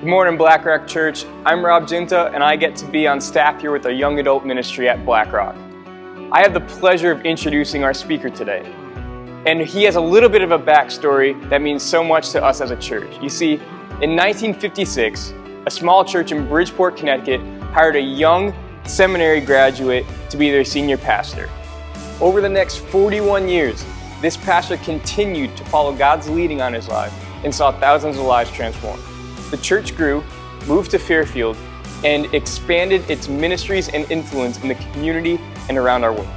Good morning, Black Rock Church. I'm Rob Ginta, and I get to be on staff here with our young adult ministry at Black Rock. I have the pleasure of introducing our speaker today. And he has a little bit of a backstory that means so much to us as a church. You see, in 1956, a small church in Bridgeport, Connecticut hired a young seminary graduate to be their senior pastor. Over the next 41 years, this pastor continued to follow God's leading on his life and saw thousands of lives transformed the church grew, moved to Fairfield, and expanded its ministries and influence in the community and around our world.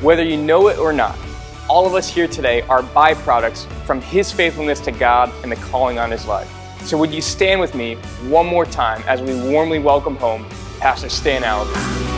Whether you know it or not, all of us here today are byproducts from his faithfulness to God and the calling on his life. So, would you stand with me one more time as we warmly welcome home Pastor Stan Allen?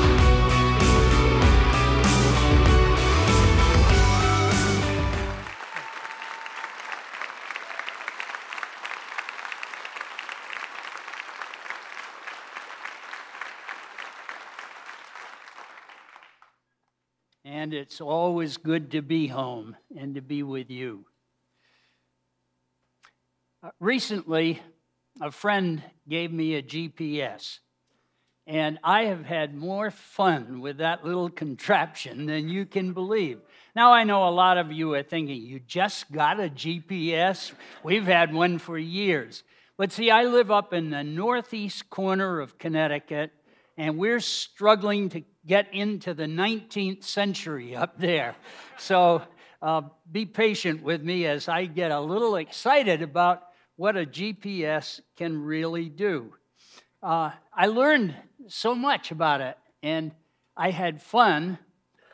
And it's always good to be home and to be with you. Uh, recently, a friend gave me a GPS, and I have had more fun with that little contraption than you can believe. Now, I know a lot of you are thinking, you just got a GPS? We've had one for years. But see, I live up in the northeast corner of Connecticut, and we're struggling to get into the 19th century up there. So uh, be patient with me as I get a little excited about what a GPS can really do. Uh, I learned so much about it and I had fun.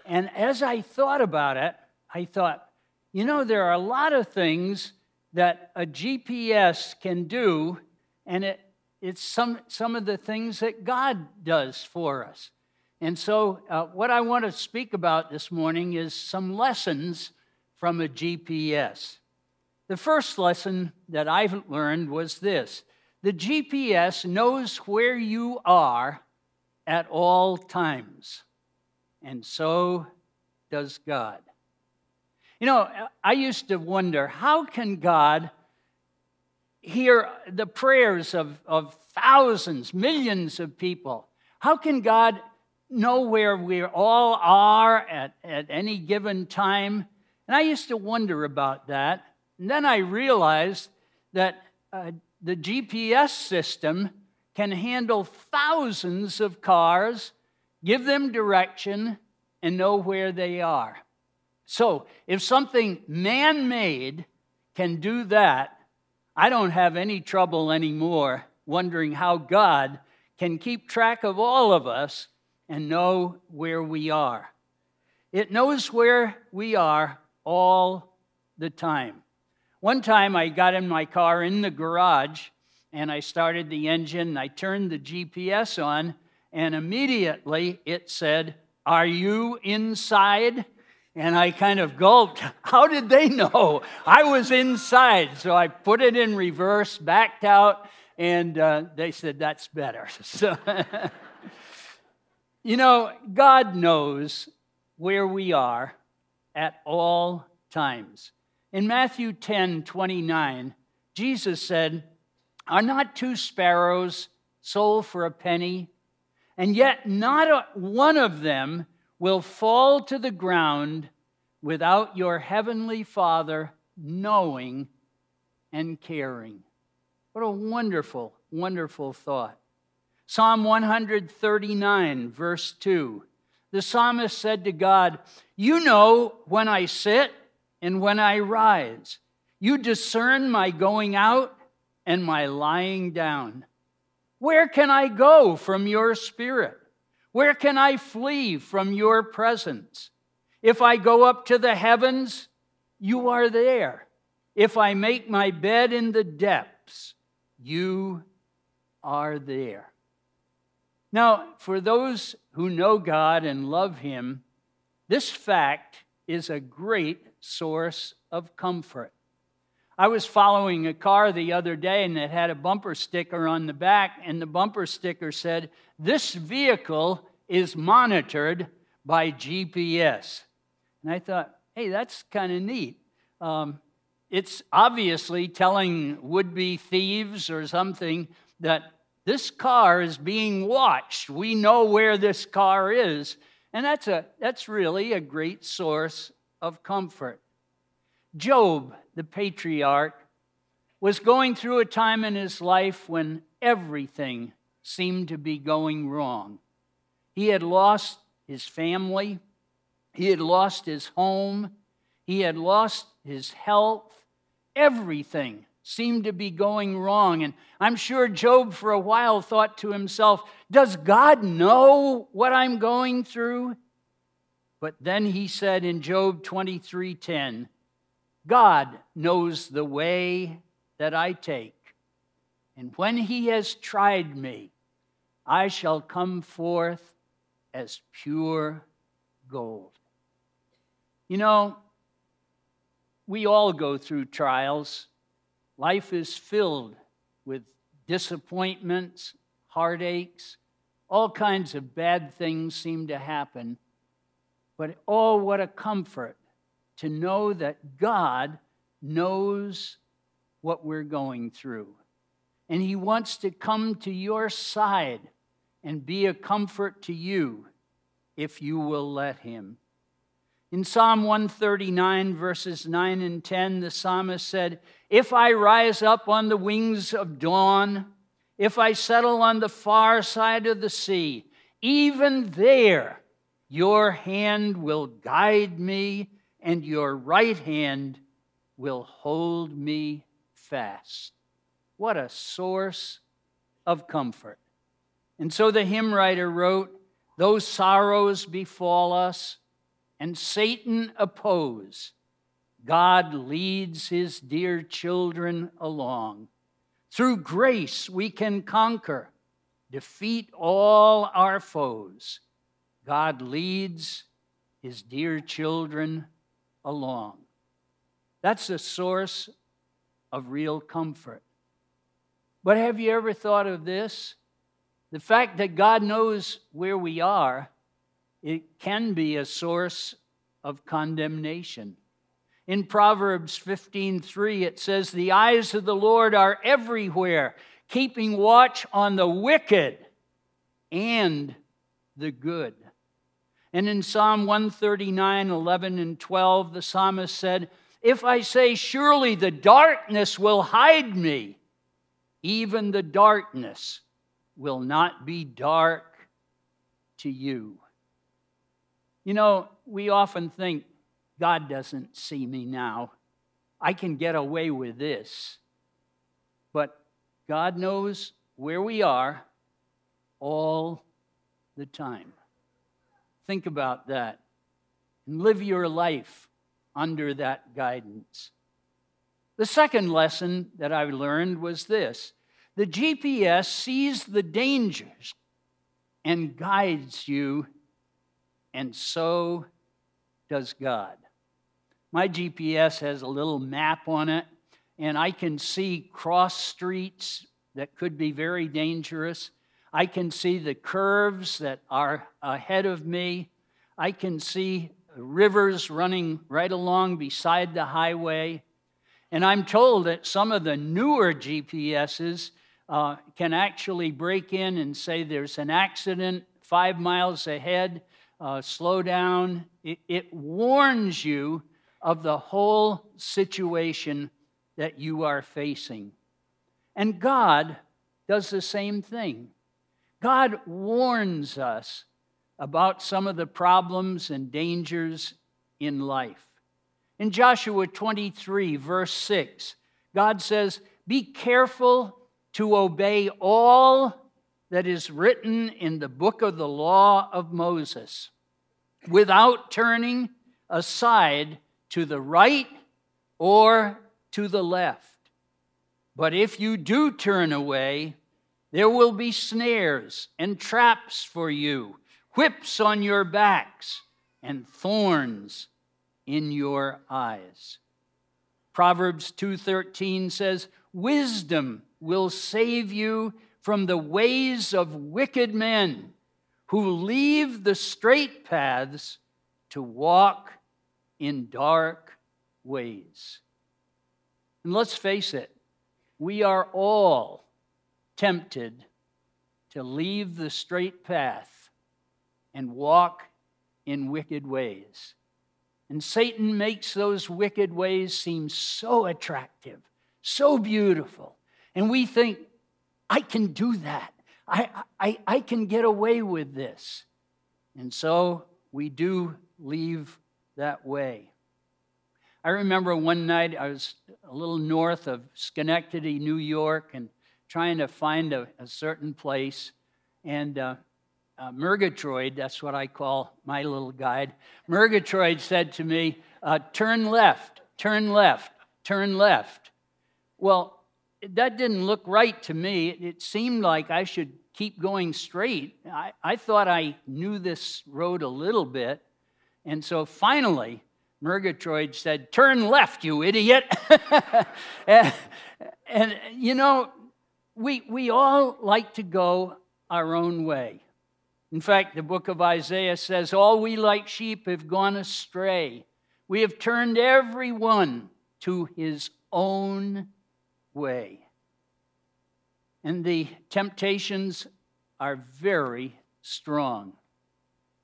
And as I thought about it, I thought, you know, there are a lot of things that a GPS can do, and it, it's some, some of the things that God does for us. And so, uh, what I want to speak about this morning is some lessons from a GPS. The first lesson that I've learned was this the GPS knows where you are at all times, and so does God. You know, I used to wonder how can God hear the prayers of, of thousands, millions of people? How can God know where we all are at, at any given time. And I used to wonder about that. And then I realized that uh, the GPS system can handle thousands of cars, give them direction, and know where they are. So if something man made can do that, I don't have any trouble anymore wondering how God can keep track of all of us and know where we are. It knows where we are all the time. One time I got in my car in the garage and I started the engine, and I turned the GPS on, and immediately it said, Are you inside? And I kind of gulped. How did they know? I was inside. So I put it in reverse, backed out, and uh, they said, That's better. So. You know, God knows where we are at all times. In Matthew 10 29, Jesus said, Are not two sparrows sold for a penny? And yet not a, one of them will fall to the ground without your heavenly Father knowing and caring. What a wonderful, wonderful thought. Psalm 139, verse 2. The psalmist said to God, You know when I sit and when I rise. You discern my going out and my lying down. Where can I go from your spirit? Where can I flee from your presence? If I go up to the heavens, you are there. If I make my bed in the depths, you are there. Now, for those who know God and love Him, this fact is a great source of comfort. I was following a car the other day and it had a bumper sticker on the back, and the bumper sticker said, This vehicle is monitored by GPS. And I thought, hey, that's kind of neat. Um, it's obviously telling would be thieves or something that this car is being watched. We know where this car is. And that's, a, that's really a great source of comfort. Job, the patriarch, was going through a time in his life when everything seemed to be going wrong. He had lost his family, he had lost his home, he had lost his health, everything seemed to be going wrong. And I'm sure Job, for a while, thought to himself, Does God know what I'm going through? But then he said in Job 23:10, God knows the way that I take. And when he has tried me, I shall come forth as pure gold. You know, we all go through trials. Life is filled with disappointments, heartaches, all kinds of bad things seem to happen. But oh, what a comfort to know that God knows what we're going through. And He wants to come to your side and be a comfort to you if you will let Him. In Psalm 139, verses 9 and 10, the psalmist said, If I rise up on the wings of dawn, if I settle on the far side of the sea, even there your hand will guide me, and your right hand will hold me fast. What a source of comfort. And so the hymn writer wrote, Those sorrows befall us and Satan oppose, God leads his dear children along. Through grace we can conquer, defeat all our foes. God leads his dear children along. That's the source of real comfort. But have you ever thought of this? The fact that God knows where we are it can be a source of condemnation. In Proverbs 15:3 it says the eyes of the Lord are everywhere keeping watch on the wicked and the good. And in Psalm 139 11 and 12 the psalmist said, "If I say surely the darkness will hide me, even the darkness will not be dark to you." You know, we often think God doesn't see me now. I can get away with this. But God knows where we are all the time. Think about that and live your life under that guidance. The second lesson that I learned was this the GPS sees the dangers and guides you and so does God. My GPS has a little map on it, and I can see cross streets that could be very dangerous. I can see the curves that are ahead of me. I can see rivers running right along beside the highway. And I'm told that some of the newer GPSs uh, can actually break in and say there's an accident five miles ahead uh, slow down. It, it warns you of the whole situation that you are facing. And God does the same thing. God warns us about some of the problems and dangers in life. In Joshua 23, verse 6, God says, Be careful to obey all that is written in the book of the law of Moses without turning aside to the right or to the left. But if you do turn away, there will be snares and traps for you, whips on your backs, and thorns in your eyes. Proverbs 2:13 says, "Wisdom will save you from the ways of wicked men who leave the straight paths to walk in dark ways. And let's face it, we are all tempted to leave the straight path and walk in wicked ways. And Satan makes those wicked ways seem so attractive, so beautiful. And we think, I can do that. I, I, I can get away with this. And so we do leave that way. I remember one night I was a little north of Schenectady, New York, and trying to find a, a certain place. And uh, uh, Murgatroyd, that's what I call my little guide, Murgatroyd said to me, uh, Turn left, turn left, turn left. Well, that didn't look right to me. It seemed like I should keep going straight. I, I thought I knew this road a little bit. And so finally, Murgatroyd said, Turn left, you idiot. and, and, you know, we, we all like to go our own way. In fact, the book of Isaiah says, All we like sheep have gone astray. We have turned every one to his own way. And the temptations are very strong.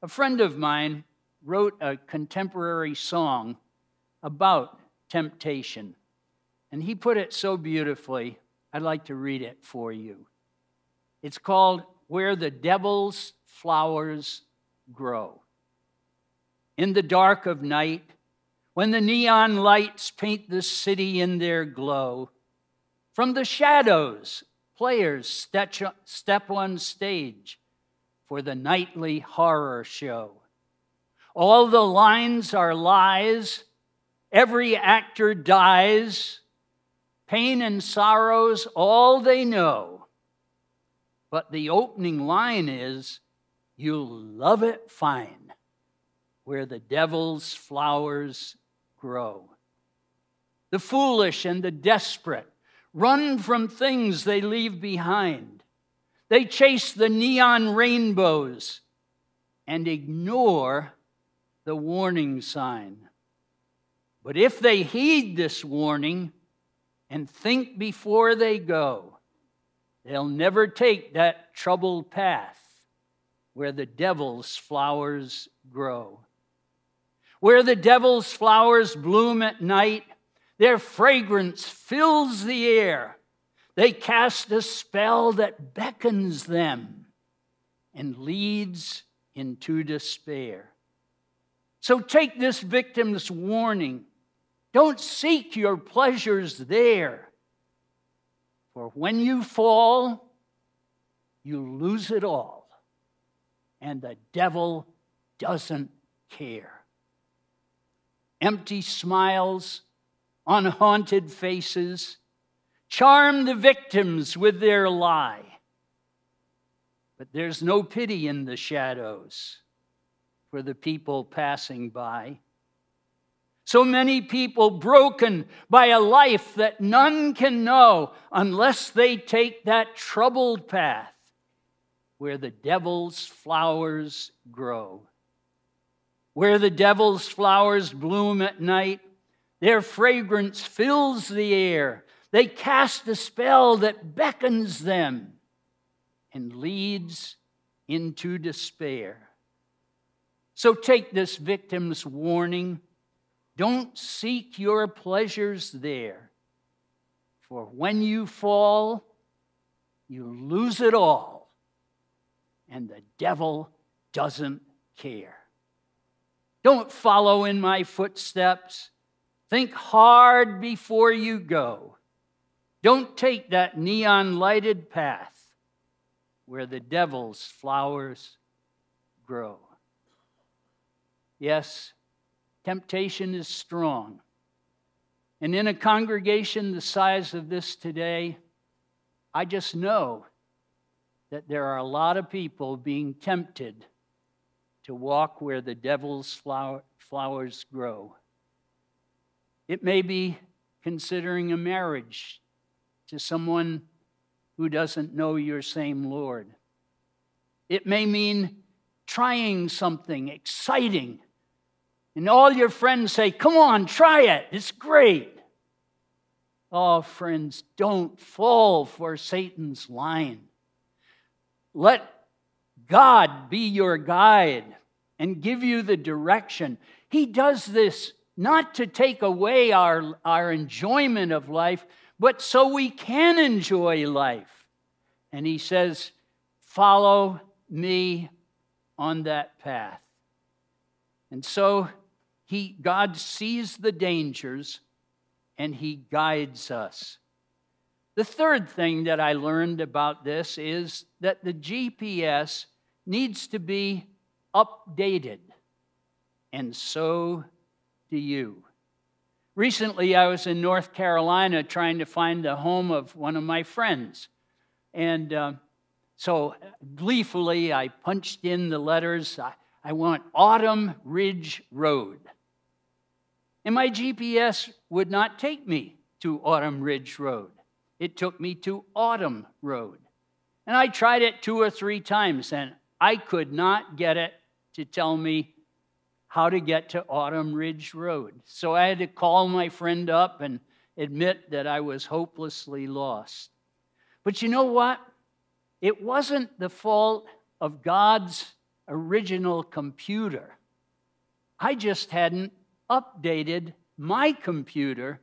A friend of mine wrote a contemporary song about temptation. And he put it so beautifully, I'd like to read it for you. It's called Where the Devil's Flowers Grow. In the dark of night, when the neon lights paint the city in their glow, from the shadows, players step on stage for the nightly horror show. All the lines are lies. Every actor dies. Pain and sorrows, all they know. But the opening line is, You'll love it fine, where the devil's flowers grow. The foolish and the desperate run from things they leave behind. They chase the neon rainbows and ignore the warning sign. But if they heed this warning and think before they go, they'll never take that troubled path where the devil's flowers grow. Where the devil's flowers bloom at night, their fragrance fills the air. They cast a spell that beckons them and leads into despair. So take this victim's warning. Don't seek your pleasures there. For when you fall, you lose it all. And the devil doesn't care. Empty smiles on haunted faces charm the victims with their lie. But there's no pity in the shadows for the people passing by. So many people broken by a life that none can know unless they take that troubled path where the devil's flowers grow. Where the devil's flowers bloom at night, their fragrance fills the air. They cast a spell that beckons them and leads into despair. So take this victim's warning. Don't seek your pleasures there. For when you fall, you lose it all. And the devil doesn't care. Don't follow in my footsteps. Think hard before you go. Don't take that neon lighted path where the devil's flowers grow. Yes, temptation is strong. And in a congregation the size of this today, I just know that there are a lot of people being tempted to walk where the devil's flower, flowers grow. It may be considering a marriage to someone who doesn't know your same Lord. It may mean trying something exciting and all your friends say, Come on, try it, it's great. Oh, friends, don't fall for Satan's line. Let God be your guide and give you the direction. He does this not to take away our, our enjoyment of life, but so we can enjoy life. And he says, Follow me on that path. And so he, God sees the dangers and he guides us. The third thing that I learned about this is that the GPS needs to be updated, and so do you. Recently, I was in North Carolina trying to find the home of one of my friends. And uh, so, gleefully, I punched in the letters I, I want Autumn Ridge Road. And my GPS would not take me to Autumn Ridge Road. It took me to Autumn Road. And I tried it two or three times, and I could not get it to tell me how to get to Autumn Ridge Road. So I had to call my friend up and admit that I was hopelessly lost. But you know what? It wasn't the fault of God's original computer. I just hadn't updated my computer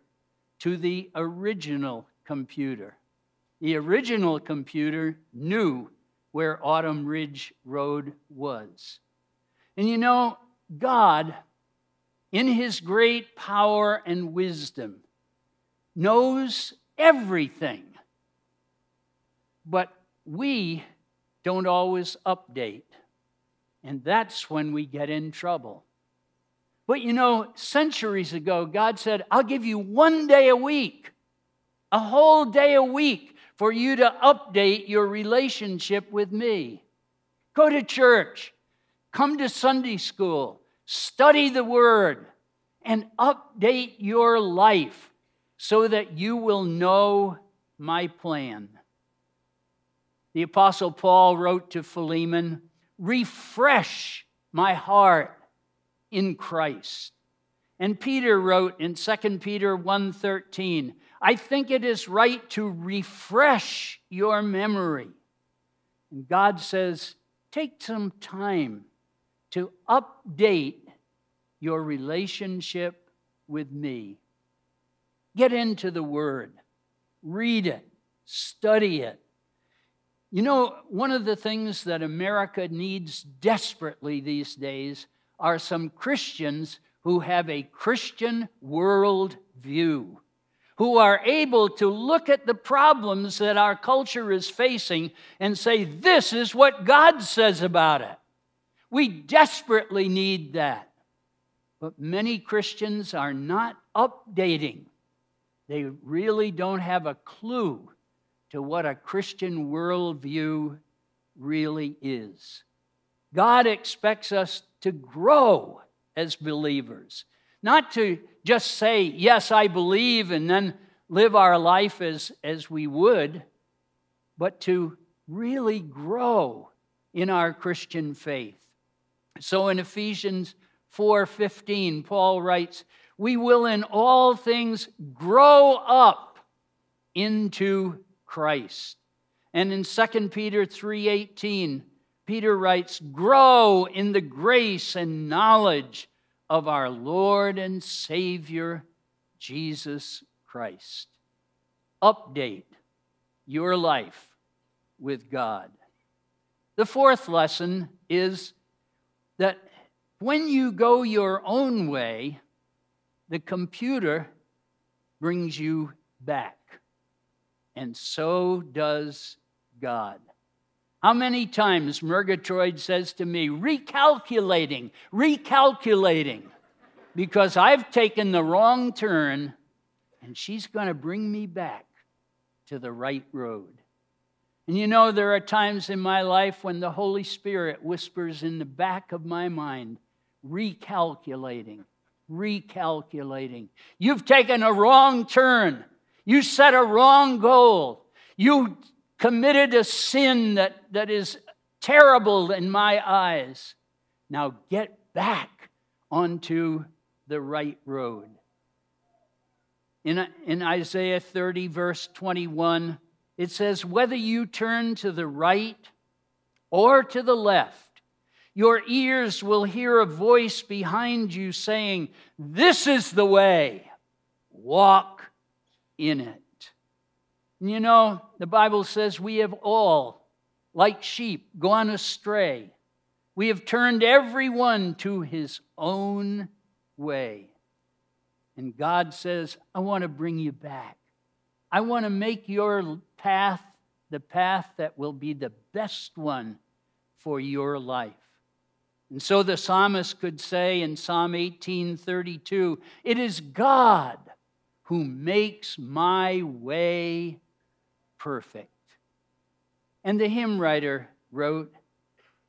to the original computer. The original computer knew where Autumn Ridge Road was. And you know, God, in His great power and wisdom, knows everything. But we don't always update. And that's when we get in trouble. But you know, centuries ago, God said, I'll give you one day a week, a whole day a week for you to update your relationship with me. Go to church, come to Sunday school, study the Word, and update your life so that you will know my plan. The Apostle Paul wrote to Philemon, Refresh my heart in Christ. And Peter wrote in 2 Peter 1:13, I think it is right to refresh your memory. And God says, take some time to update your relationship with me. Get into the Word, read it, study it. You know, one of the things that America needs desperately these days are some Christians who have a Christian world view, who are able to look at the problems that our culture is facing and say, This is what God says about it. We desperately need that. But many Christians are not updating. They really don't have a clue to what a Christian worldview really is. God expects us to grow as believers, not to just say, Yes, I believe, and then live our life as, as we would, but to really grow in our Christian faith. So in Ephesians 4:15, Paul writes, "We will in all things grow up into Christ." And in 2 Peter 3:18, Peter writes, Grow in the grace and knowledge of our Lord and Savior, Jesus Christ. Update your life with God. The fourth lesson is that when you go your own way, the computer brings you back. And so does God. How many times Murgatroyd says to me, recalculating, recalculating, because I've taken the wrong turn and she's going to bring me back to the right road. And you know, there are times in my life when the Holy Spirit whispers in the back of my mind, recalculating, recalculating. You've taken a wrong turn. You set a wrong goal. You committed a sin that, that is terrible in my eyes. Now get back onto the right road. In, in Isaiah 30, verse 21, it says, Whether you turn to the right or to the left, your ears will hear a voice behind you saying, This is the way, walk in it. You know, the Bible says we have all, like sheep, gone astray. We have turned everyone to his own way. And God says, I want to bring you back. I want to make your path the path that will be the best one for your life. And so the psalmist could say in Psalm 18:32, "It is God who makes my way perfect." And the hymn writer wrote,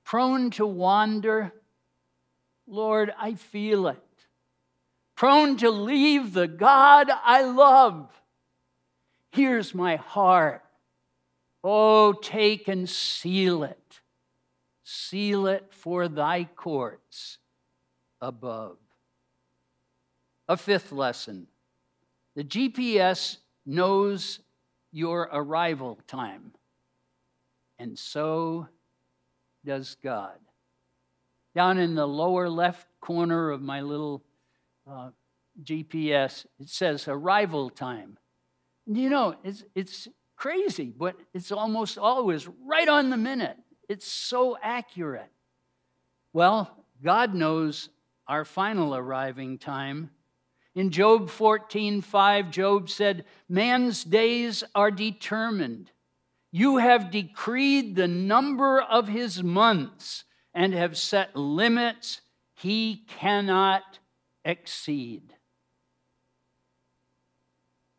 "Prone to wander, Lord, I feel it prone to leave the God I love. Here's my heart. Oh, take and seal it. Seal it for thy courts above. A fifth lesson the GPS knows your arrival time, and so does God. Down in the lower left corner of my little uh, GPS, it says arrival time. You know, it's, it's crazy, but it's almost always right on the minute. It's so accurate. Well, God knows our final arriving time. In Job 14, 5, Job said, Man's days are determined. You have decreed the number of his months and have set limits he cannot exceed.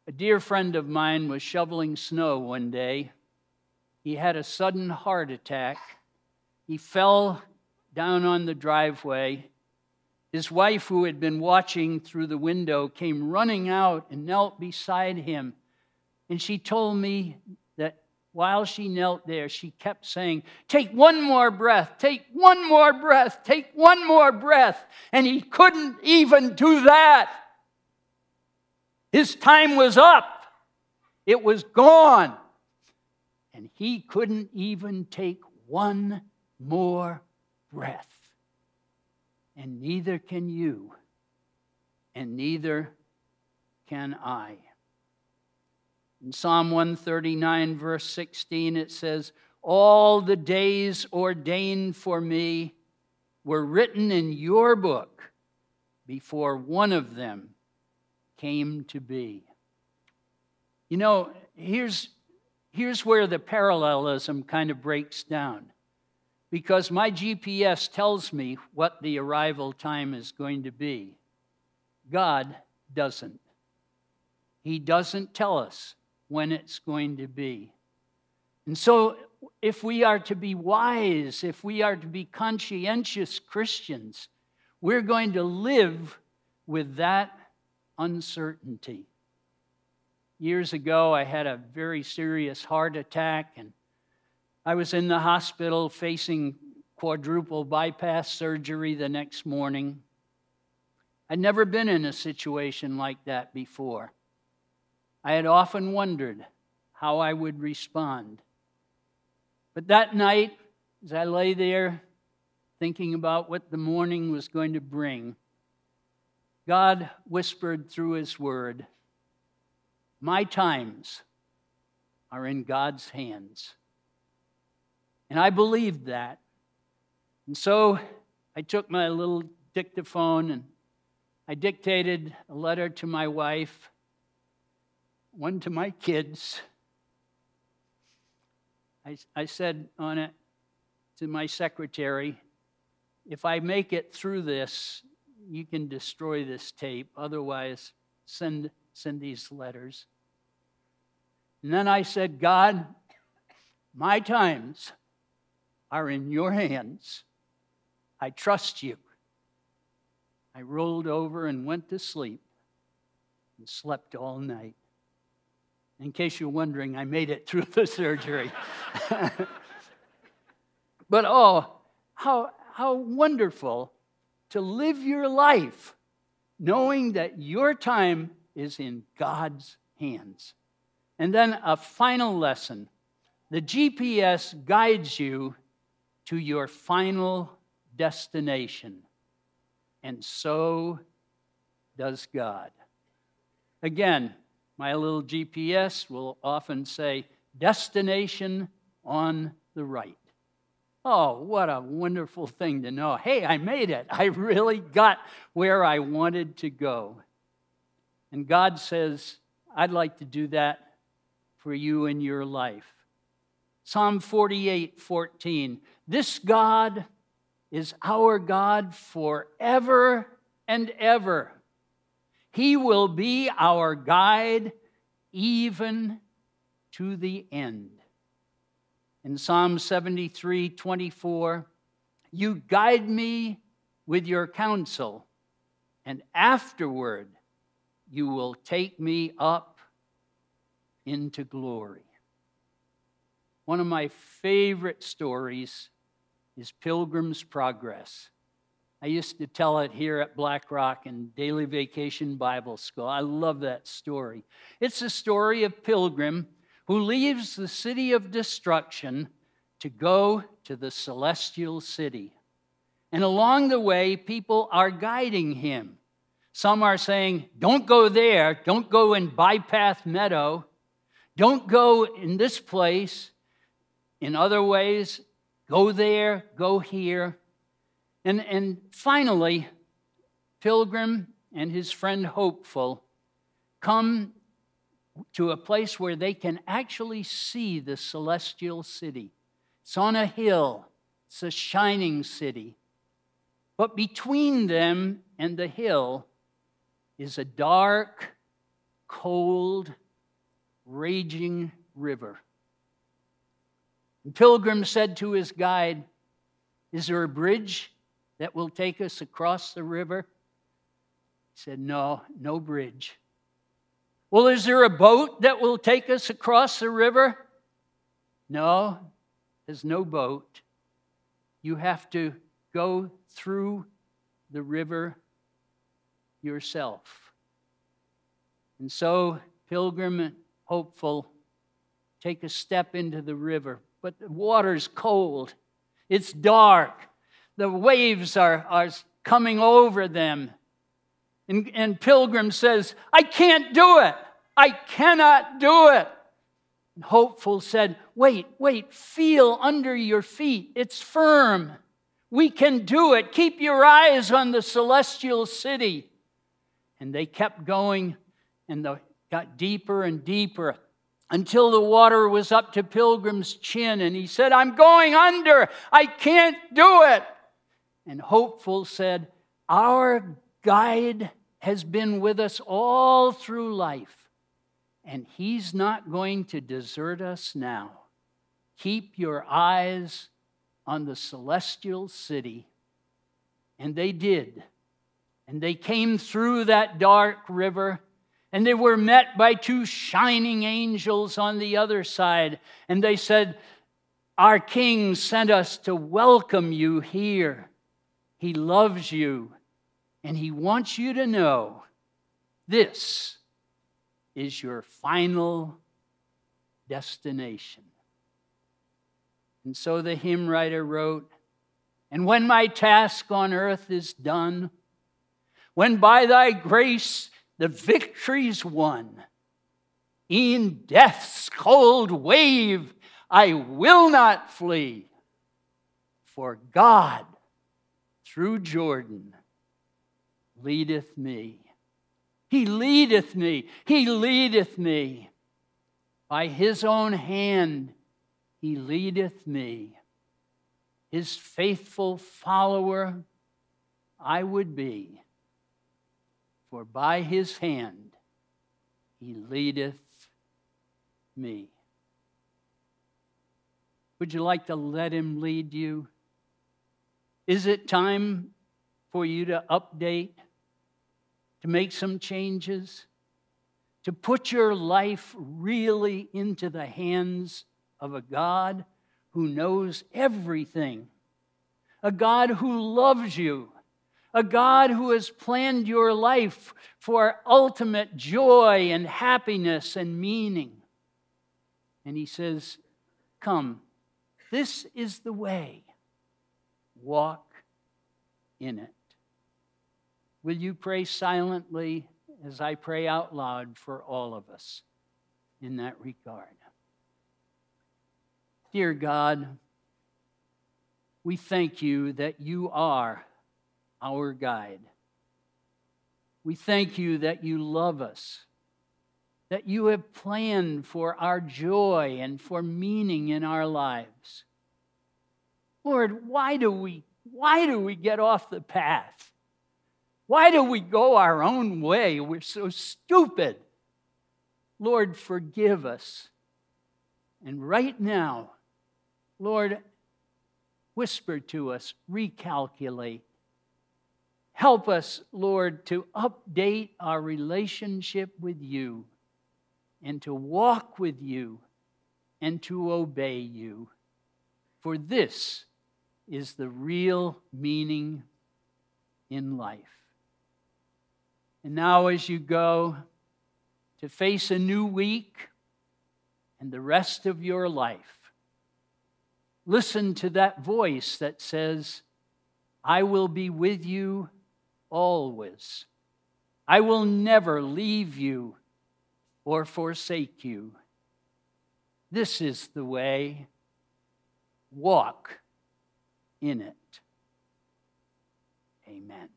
A dear friend of mine was shoveling snow one day. He had a sudden heart attack. He fell down on the driveway. His wife, who had been watching through the window, came running out and knelt beside him. And she told me that while she knelt there, she kept saying, Take one more breath, take one more breath, take one more breath. And he couldn't even do that. His time was up, it was gone. And he couldn't even take one more breath. And neither can you, and neither can I. In Psalm 139, verse 16, it says, All the days ordained for me were written in your book before one of them came to be. You know, here's, here's where the parallelism kind of breaks down. Because my GPS tells me what the arrival time is going to be. God doesn't. He doesn't tell us when it's going to be. And so, if we are to be wise, if we are to be conscientious Christians, we're going to live with that uncertainty. Years ago, I had a very serious heart attack, and I was in the hospital facing quadruple bypass surgery the next morning. I'd never been in a situation like that before. I had often wondered how I would respond. But that night, as I lay there thinking about what the morning was going to bring, God whispered through His Word, My times are in God's hands. And I believed that. And so I took my little dictaphone and I dictated a letter to my wife one to my kids. I, I said on it to my secretary, if I make it through this, you can destroy this tape. Otherwise, send, send these letters. And then I said, God, my times are in your hands. I trust you. I rolled over and went to sleep and slept all night. In case you're wondering, I made it through the surgery. but oh, how, how wonderful to live your life knowing that your time is in God's hands. And then a final lesson the GPS guides you to your final destination, and so does God. Again, my little GPS will often say, destination on the right. Oh, what a wonderful thing to know. Hey, I made it. I really got where I wanted to go. And God says, I'd like to do that for you in your life. Psalm 48 14. This God is our God forever and ever. He will be our guide even to the end. In Psalm 73 24, you guide me with your counsel, and afterward you will take me up into glory. One of my favorite stories is Pilgrim's Progress. I used to tell it here at Black Rock in Daily Vacation Bible School. I love that story. It's a story of Pilgrim who leaves the city of destruction to go to the celestial city. And along the way, people are guiding him. Some are saying, Don't go there, don't go in Bypath Meadow, don't go in this place. In other ways, go there, go here. And, and finally, Pilgrim and his friend Hopeful come to a place where they can actually see the celestial city. It's on a hill, it's a shining city. But between them and the hill is a dark, cold, raging river. And Pilgrim said to his guide, Is there a bridge that will take us across the river? He said, No, no bridge. Well, is there a boat that will take us across the river? No, there's no boat. You have to go through the river yourself. And so, pilgrim hopeful take a step into the river, but the water's cold, it's dark, the waves are, are coming over them. And, and Pilgrim says, I can't do it. I cannot do it. And Hopeful said, Wait, wait, feel under your feet. It's firm. We can do it. Keep your eyes on the celestial city. And they kept going and the, got deeper and deeper until the water was up to Pilgrim's chin. And he said, I'm going under. I can't do it. And Hopeful said, Our guide has been with us all through life, and He's not going to desert us now. Keep your eyes on the celestial city. And they did. And they came through that dark river, and they were met by two shining angels on the other side. And they said, Our King sent us to welcome you here. He loves you and He wants you to know this is your final destination. And so the hymn writer wrote, And when my task on earth is done, when by thy grace the victory's won, in death's cold wave I will not flee, for God through Jordan leadeth me. He leadeth me. He leadeth me. By his own hand, he leadeth me. His faithful follower I would be, for by his hand he leadeth me. Would you like to let him lead you? Is it time for you to update to make some changes, to put your life really into the hands of a God who knows everything, a God who loves you, a God who has planned your life for ultimate joy and happiness and meaning. And he says, Come, this is the way. Walk in it. Will you pray silently as I pray out loud for all of us in that regard? Dear God, we thank you that you are our guide. We thank you that you love us, that you have planned for our joy and for meaning in our lives. Lord, why do we why do we get off the path? Why do we go our own way? We're so stupid. Lord, forgive us. And right now, Lord, whisper to us, recalculate. Help us, Lord, to update our relationship with you and to walk with you and to obey you. For this is the real meaning in life. And now, as you go to face a new week and the rest of your life, listen to that voice that says, I will be with you always. I will never leave you or forsake you. This is the way. Walk in it. Amen.